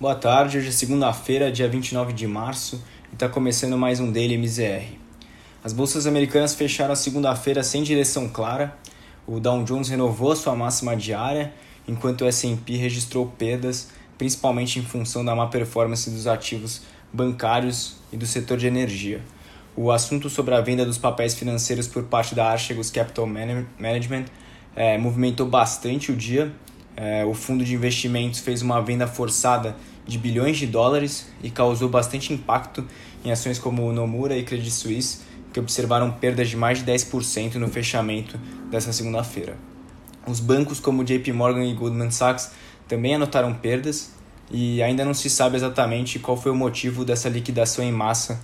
Boa tarde, hoje é segunda-feira, dia 29 de março, e está começando mais um Daily MZR. As bolsas americanas fecharam a segunda-feira sem direção clara, o Dow Jones renovou sua máxima diária, enquanto o S&P registrou perdas, principalmente em função da má performance dos ativos bancários e do setor de energia. O assunto sobre a venda dos papéis financeiros por parte da Archegos Capital Management é, movimentou bastante o dia, é, o fundo de investimentos fez uma venda forçada de bilhões de dólares e causou bastante impacto em ações como Nomura e Credit Suisse, que observaram perdas de mais de 10% no fechamento dessa segunda-feira. Os bancos como JP Morgan e Goldman Sachs também anotaram perdas e ainda não se sabe exatamente qual foi o motivo dessa liquidação em massa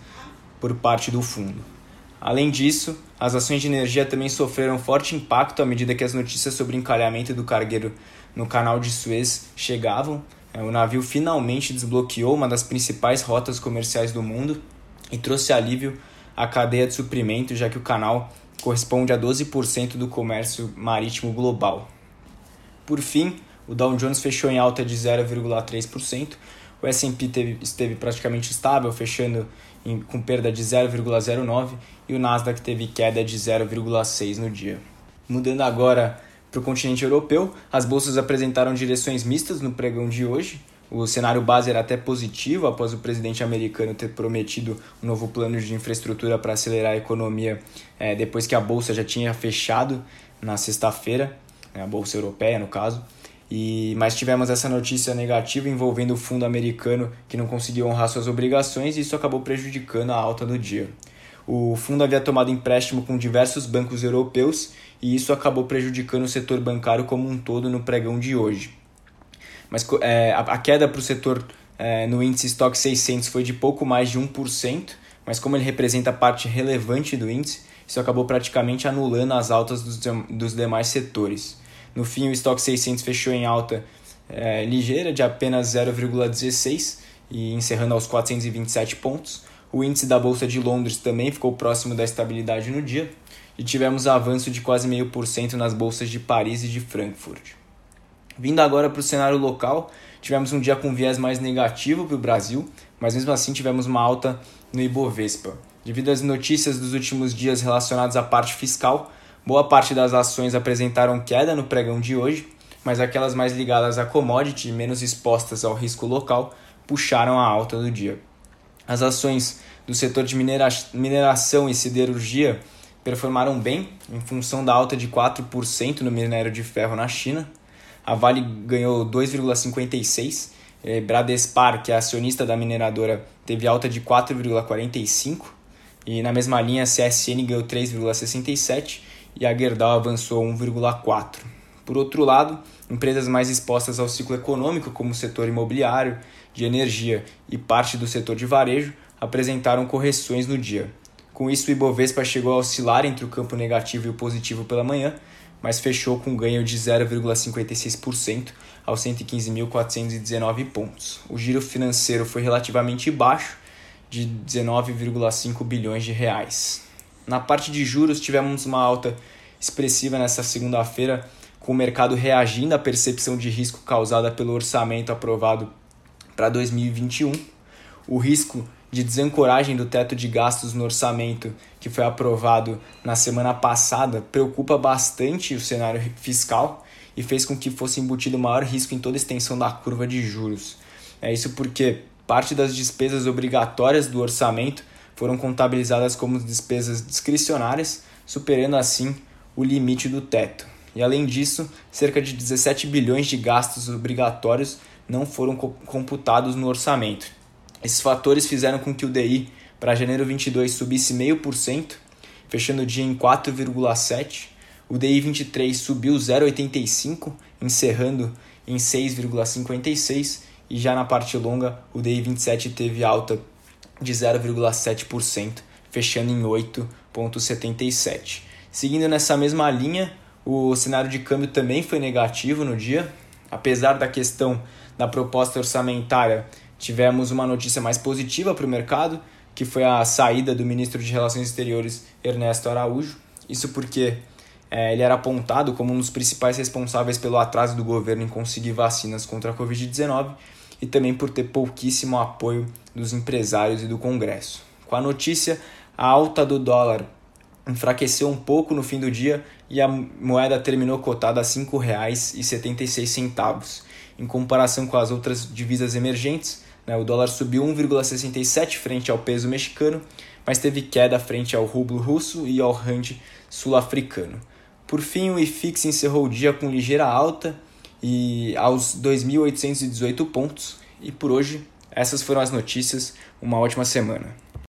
por parte do fundo. Além disso, as ações de energia também sofreram forte impacto à medida que as notícias sobre o encalhamento do cargueiro no canal de Suez chegavam. É, o navio finalmente desbloqueou uma das principais rotas comerciais do mundo e trouxe alívio à cadeia de suprimento, já que o canal corresponde a 12% do comércio marítimo global. Por fim, o Dow Jones fechou em alta de 0,3%, o S&P esteve praticamente estável, fechando em, com perda de 0,09% e o Nasdaq teve queda de 0,6% no dia. Mudando agora para o continente europeu, as bolsas apresentaram direções mistas no pregão de hoje. O cenário base era até positivo após o presidente americano ter prometido um novo plano de infraestrutura para acelerar a economia é, depois que a bolsa já tinha fechado na sexta-feira, né, a bolsa europeia no caso. E, mas tivemos essa notícia negativa envolvendo o fundo americano que não conseguiu honrar suas obrigações e isso acabou prejudicando a alta do dia. O fundo havia tomado empréstimo com diversos bancos europeus e isso acabou prejudicando o setor bancário como um todo no pregão de hoje. Mas é, a, a, queda para o setor é, no índice Stock 600 foi de pouco mais de 1%, mas como ele representa parte relevante do índice, isso acabou praticamente anulando as altas dos, dos demais setores. No fim, o Stock 600 fechou em alta é, ligeira de apenas 0,16 e encerrando aos 427 pontos. O índice da Bolsa de Londres também ficou próximo da estabilidade no dia e tivemos avanço de quase meio por cento nas bolsas de Paris e de Frankfurt. Vindo agora para o cenário local, tivemos um dia com viés mais negativo para o Brasil, mas mesmo assim tivemos uma alta no Ibovespa. Devido às notícias dos últimos dias relacionadas à parte fiscal, boa parte das ações apresentaram queda no pregão de hoje, mas aquelas mais ligadas a commodity e menos expostas ao risco local puxaram a alta do dia. As ações do setor de minera mineração e siderurgia performaram bem em função da alta de 4% no minério de ferro na China. A Vale ganhou 2,56%. Eh, Bradespar, que é acionista da mineradora, teve alta de 4,45%. E na mesma linha, a CSN ganhou 3,67% e a Gerdau avançou 1,4%. Por outro lado, empresas mais expostas ao ciclo econômico, como o setor imobiliário, de energia e parte do setor de varejo apresentaram correções no dia. Com isso, o Ibovespa chegou a oscilar entre o campo negativo e o positivo pela manhã, mas fechou com ganho de 0,56% aos 115.419 pontos. O giro financeiro foi relativamente baixo, de 19,5 bilhões de reais. Na parte de juros, tivemos uma alta expressiva nesta segunda-feira, com o mercado reagindo à percepção de risco causada pelo orçamento aprovado para 2021. O risco de desancoragem do teto de gastos no orçamento que foi aprovado na semana passada preocupa bastante o cenário fiscal e fez com que fosse embutido maior risco em toda a extensão da curva de juros. É isso porque parte das despesas obrigatórias do orçamento foram contabilizadas como despesas discricionárias, superando assim o limite do teto. E além disso, cerca de 17 bilhões de gastos obrigatórios não foram computados no orçamento. Esses fatores fizeram com que o DI para janeiro 22 subisse 0,5%, fechando o dia em 4,7%. O DI 23 subiu 0,85%, encerrando em 6,56%. E já na parte longa, o DI 27 teve alta de 0,7%, fechando em 8,77%. Seguindo nessa mesma linha, o cenário de câmbio também foi negativo no dia, apesar da questão da proposta orçamentária, tivemos uma notícia mais positiva para o mercado, que foi a saída do ministro de Relações Exteriores, Ernesto Araújo. Isso porque é, ele era apontado como um dos principais responsáveis pelo atraso do governo em conseguir vacinas contra a Covid-19 e também por ter pouquíssimo apoio dos empresários e do Congresso. Com a notícia, a alta do dólar enfraqueceu um pouco no fim do dia e a moeda terminou cotada a R$ 5,76. Em comparação com as outras divisas emergentes, né, o dólar subiu 1,67 frente ao peso mexicano, mas teve queda frente ao rublo russo e ao rand sul-africano. Por fim, o IFIX encerrou o dia com ligeira alta e aos 2.818 pontos. E por hoje, essas foram as notícias. Uma ótima semana.